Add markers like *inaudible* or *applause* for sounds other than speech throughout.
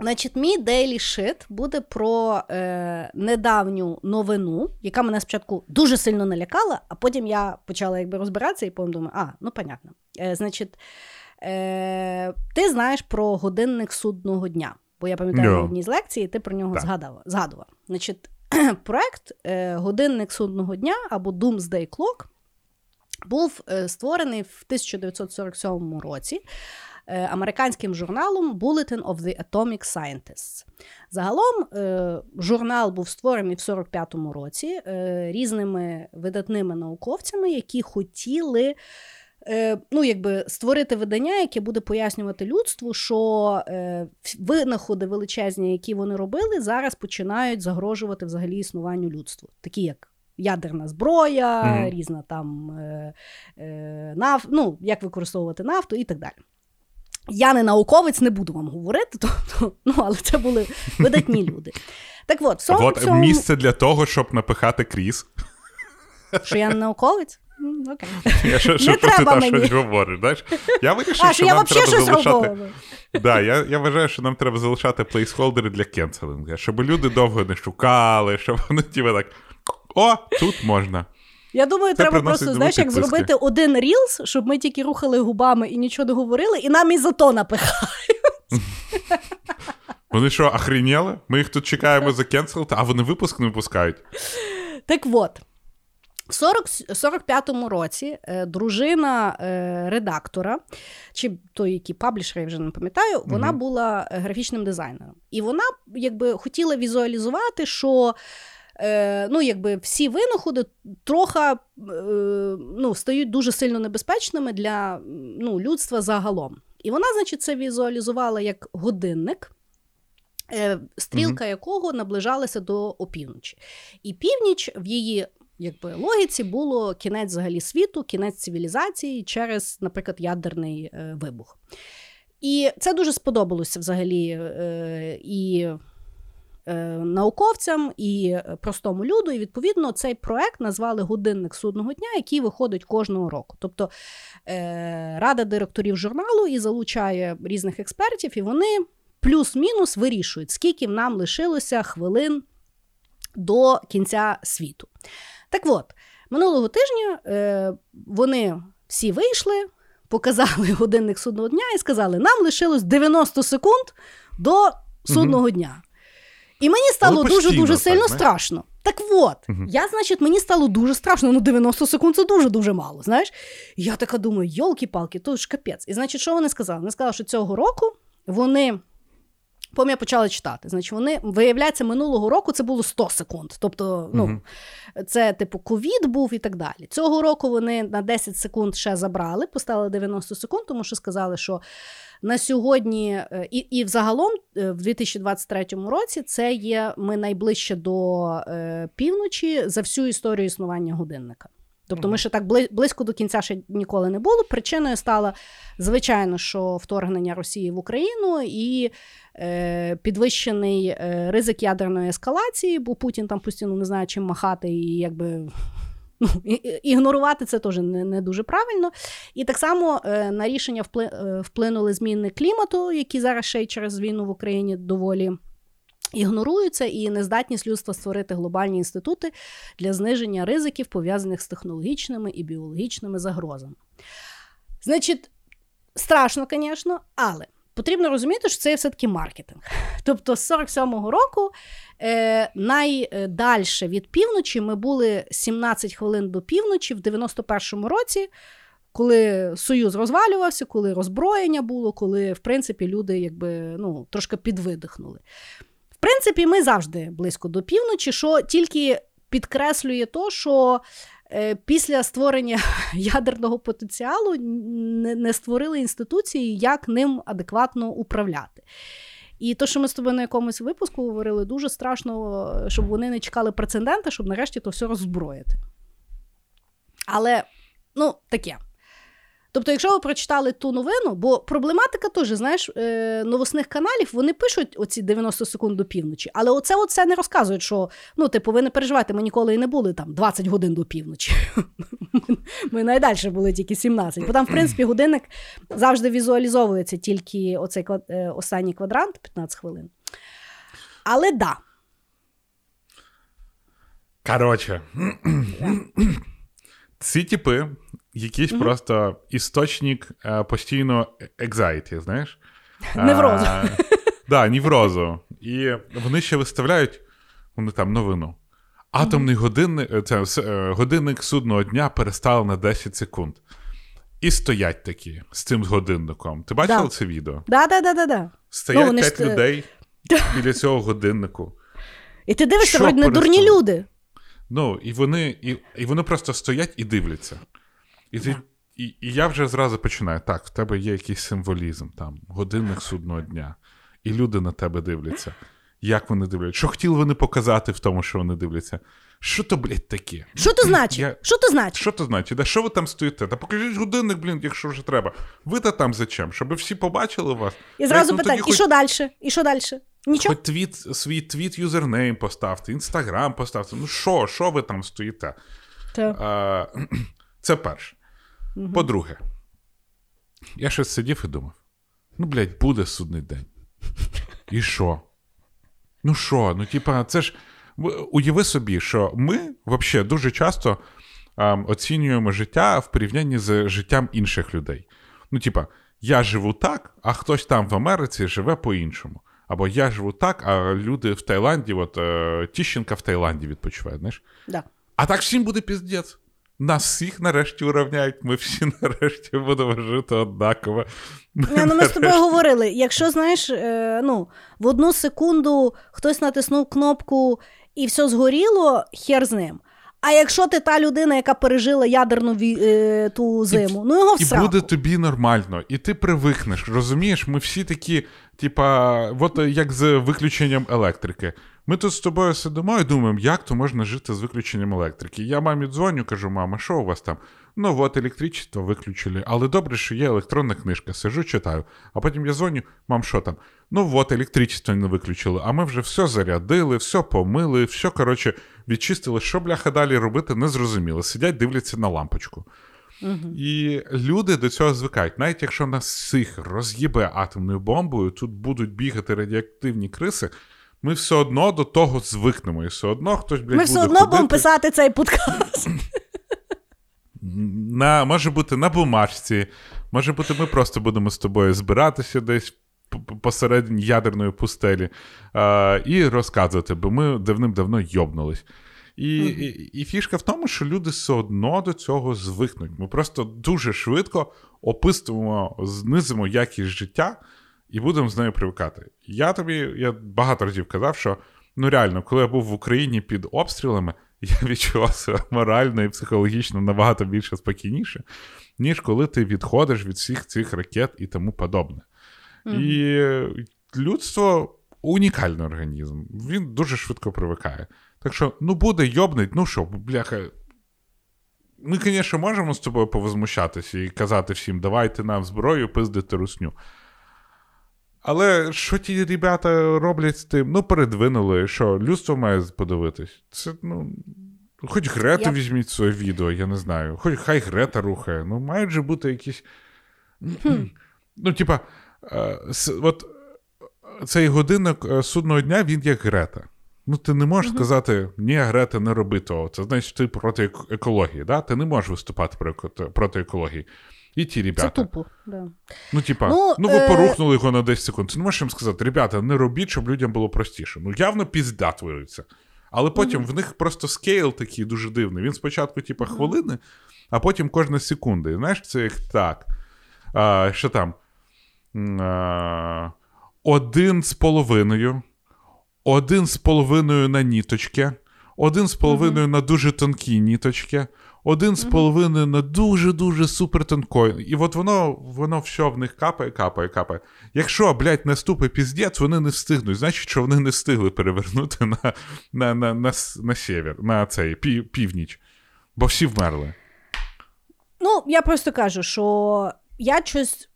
Значить, мій Daily Shit буде про е, недавню новину, яка мене спочатку дуже сильно налякала, а потім я почала якби розбиратися і потім думаю, а, ну понятно. Е, Значить, е, ти знаєш про годинник судного дня, бо я пам'ятаю No. в одній з лекцій, ти про нього Так. згадав, згадував. Значить, *clears throat* проект е, Годинник судного дня або Doomsday Clock був е, створений в 1947 році американським журналом Bulletin of the Atomic Scientists. Загалом е, журнал був створений в 45-му році е, різними видатними науковцями, які хотіли. е, Ну, якби створити видання, яке буде пояснювати людству, що е, винаходи величезні, які вони робили, зараз починають загрожувати взагалі існуванню людству, такі як ядерна зброя, Мгм. різна там е, е, наф, ну, як використовувати нафту і так далі. Я не науковець, не буду вам говорити, *laughs* тобто, ну, але це були видатні люди. Так от, в цьому, От цьому місце для того, щоб напихати кріс. що я не науковець? Окей. *laughs* Я що, Не що, що ти треба там мені. щось говориш. Знаєш? Я вирішив, А, що що я нам треба щось залишати. Да, я, я вважаю, що нам треба залишати плейсхолдери для кенселинга, щоб люди довго не шукали, щоб вони тіби так. О, тут можна. Я думаю, Це треба просто, знаєш, як підписки. зробити один reels, щоб ми тільки рухали губами і нічого не говорили, і нам і за то напихають. *laughs* Вони що, охреніли? Ми їх тут чекаємо закенселити, а вони випуск не випускають. Так от. В 45-му році е, дружина е, редактора, чи той, який publisher, я вже не пам'ятаю, вона Мгм. була графічним дизайнером. І вона якби хотіла візуалізувати, що е, ну, якби всі винаходи трохи е, ну, стають дуже сильно небезпечними для ну, людства загалом. І вона, значить, це візуалізувала як годинник. е, Стрілка якого наближалася до опівночі. І північ в її якби, логіці було кінець взагалі світу, кінець цивілізації через, наприклад, ядерний е, вибух. І це дуже сподобалося взагалі е, і науковцям, і е, простому люду. І відповідно цей проект назвали Годинник судного дня, який виходить кожного року. Тобто е, рада директорів журналу і залучає різних експертів, і вони плюс-мінус вирішують, скільки нам лишилося хвилин до кінця світу. Так от, минулого тижня е, вони всі вийшли, показали годинник судного дня і сказали: нам лишилось 90 секунд до судного дня. І мені стало дуже-дуже сильно так, страшно. Так от, Мгм. я, значить, мені стало дуже страшно. Ну, 90 секунд це дуже-дуже мало. Знаєш? І я така думаю, йолки-палки, то ж капець. І значить, що вони сказали? Вони сказали, що цього року вони. Потім я почала читати. Значить, вони, виявляється, минулого року це було 100 секунд. Тобто, ну, Мгм. це, типу, ковід був і так далі. Цього року вони на 10 секунд ще забрали, поставили 90 секунд, тому що сказали, що на сьогодні е, і, і взагалом е, в 2023 році це є ми найближче до е, півночі за всю історію існування годинника. Тобто ми ще так близько до кінця ще ніколи не було. Причиною стало, звичайно, що вторгнення Росії в Україну і е, підвищений е, ризик ядерної ескалації, бо Путін там постійно не знає, чим махати, і якби. *laughs* Ну, ігнорувати це теж не, не дуже правильно. І так само е, на рішення впли- е, вплинули зміни клімату, які зараз ще й через війну в Україні доволі ігноруються, і нездатність людства створити глобальні інститути для зниження ризиків, пов'язаних з технологічними і біологічними загрозами. Значить, страшно, звісно, але потрібно розуміти, що це все-таки маркетинг. Тобто, з 47-го року е, найдальше від півночі ми були 17 хвилин до півночі в 91-му році. Коли Союз розвалювався, коли роззброєння було, коли, в принципі, люди якби, ну, трошки підвидихнули. В принципі, ми завжди близько до півночі, що тільки підкреслює то, що е, після створення *laughs* ядерного потенціалу не, створили інституції, як ним адекватно управляти. І то, що ми з тобою на якомусь випуску говорили, дуже страшно, щоб вони не чекали прецедента, щоб нарешті то все роззброїти. Але, ну, таке. Тобто, якщо ви прочитали ту новину, бо проблематика теж, знаєш, е, новосних каналів вони пишуть оці 90 секунд до півночі, але оце оце не розказують, що ну, типу, ви не переживайте, ми ніколи і не були там 20 годин до півночі. *laughs* Ми найдальше були тільки 17. Бо там, в принципі, годинник завжди візуалізовується тільки оцей е, останній квадрант 15 хвилин. Але да. Коротше, ці типи якийсь mm-hmm. просто істочник е, постійно anxiety, знаєш? *laughs* Неврозу. Так, да, неврозу. І вони ще виставляють вони там новину. Атомний mm-hmm. годинник е, це, е, годинник судного дня перестав на 10 секунд. І стоять такі з цим годинником. Ти бачила да. це відео? Да, да, да, да, да. Стоять ну, п'ять людей *laughs* біля цього годиннику. І ти дивишся, вроді не дурні люди. Ну, і вони і, і вони просто стоять і дивляться. І ти, і, і я вже зразу починаю. Так, в тебе є якийсь символізм, там, годинник судного дня, і люди на тебе дивляться. Як вони дивляться? Що хотіли вони показати в тому, що вони дивляться? Що то, блядь, таке? Що то значить? Я... Що то значить? Що то значить? Да Що ви там стоїте? Та покажіть годинник, блін, якщо вже треба. Ви та там зачем? Щоб всі побачили вас. І зразу ну, питання, і що далі? І що далі? Нічого? Хоч твіт, свій твіт юзернейм поставте, інстаграм поставте. Ну що, що ви там стоїте? А, *clears throat* Це перше. Угу. По-друге, я щось сидів і думав: ну, блядь, буде судний день. І що? Ну що? Ну, типа, це ж. Уяви собі, що ми взагалі дуже часто а, оцінюємо життя в порівнянні з життям інших людей. Ну, типа, я живу так, а хтось там в Америці живе по-іншому. Або я живу так, а люди в Таїланді, от е, Тіщенка в Таїланді відпочиває, знаєш? Да. А так всім буде піздець. Нас всіх нарешті урівняють, ми всі *laughs* нарешті будемо жити однаково. Ми, ну, ми з тобою говорили: якщо знаєш, е, ну, в одну секунду хтось натиснув кнопку і все згоріло, хер з ним. А якщо ти та людина, яка пережила ядерну е, ту зиму, і, ну його все. І буде тобі нормально, і ти привикнеш. Розумієш, ми всі такі, типа, от як з виключенням електрики. Ми тут з тобою сидимо і думаємо, як то можна жити з виключенням електрики. Я мамі дзвоню, кажу, мама, що у вас там? Ну, от електричество виключили, але добре, що є електронна книжка, сижу, читаю. А потім я дзвоню, мам, що там? Ну от електричество не виключили, а ми вже все зарядили, все помили, все, коротше, відчистили, що бляха далі робити, не зрозуміло. Сидять, дивляться на лампочку. Угу. І люди до цього звикають. Навіть якщо нас всіх роз'їбе атомною бомбою, тут будуть бігати радіоактивні криси ми все одно до того звикнемо. І все одно хтось блядь, Ми все одно ходити. будемо писати цей подкаст. На, Може бути на бумажці, може бути, ми просто будемо з тобою збиратися десь посередині ядерної пустелі а, і розказувати, бо ми давним-давно йобнулись. І, mm-hmm. і і, фішка в тому, що люди все одно до цього звикнуть. Ми просто дуже швидко описуємо, знизимо якість життя і будемо з нею привикати. Я тобі я багато разів казав, що ну реально, коли я був в Україні під обстрілами, я відчував себе морально і психологічно набагато більше спокійніше, ніж коли ти відходиш від всіх цих ракет і тому подобне. Mm-hmm. І людство унікальний організм, він дуже швидко привикає. Так що, ну буде йобнить, ну що, бляха. Ми, звісно, можемо з тобою повозмущатися і казати всім, давайте нам зброю, пиздити русню. Але що ті ребята роблять з тим? Ну, передвинули, що людство має подивитись. Це, ну. Хоч Грета я... візьміть своє відео, я не знаю. Хоч хай Грета рухає. Ну, мають же бути якісь. Хм. Ну, типа, е, от цей годинник е, судного дня, він як Грета. Ну, ти не можеш сказати, ні, Грета, не роби того. Це значить, ти проти екології. да? Ти не можеш виступати проти екології. І ті ребята. Це тупо, да. Ну, типа, ну, ну ви е... порухнули його на 10 секунд. Ти не можеш їм сказати, ребята, не робіть, щоб людям було простіше. Ну, явно пізда твориться. Але потім mm-hmm. в них просто скейл такий дуже дивний. Він спочатку, типа, mm-hmm. хвилини, а потім кожна секунда. І знаєш, це як так. А, Що там? А, Один з половиною, один з половиною на ніточки, один з половиною на дуже тонкі ніточки, один з половиною на дуже-дуже супер тонкої. І от воно воно все в них капає, капає, капає. Якщо, блядь, наступить піздець, вони не встигнуть. Значить, що вони не встигли перевернути на на, на, на, на север, на цей пів, північ. Бо всі вмерли. Ну, я просто кажу, що я щось.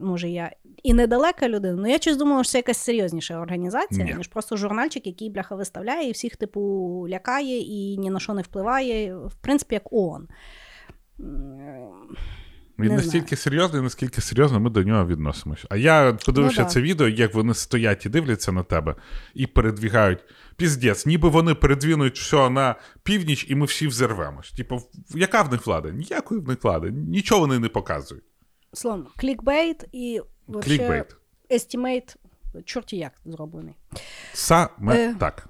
Може, я і недалека людина, але я щось думала, що це якась серйозніша організація, Ні. ніж просто журнальчик, який бляха виставляє і всіх, типу, лякає і ні на що не впливає, в принципі, як ООН. Він Не настільки серйозний, наскільки серйозно ми до нього відносимося. А я подивився Ну, це відео, як вони стоять і дивляться на тебе і передвігають. Піздець, ніби вони передвінуть все на північ, і ми всі взервемось. Типу, яка в них влада? Ніякої в них влади, нічого вони не показують. Словно, клікбейт і вообще Клікбейт. estimate, чорті як зроблений. Саме Е. так.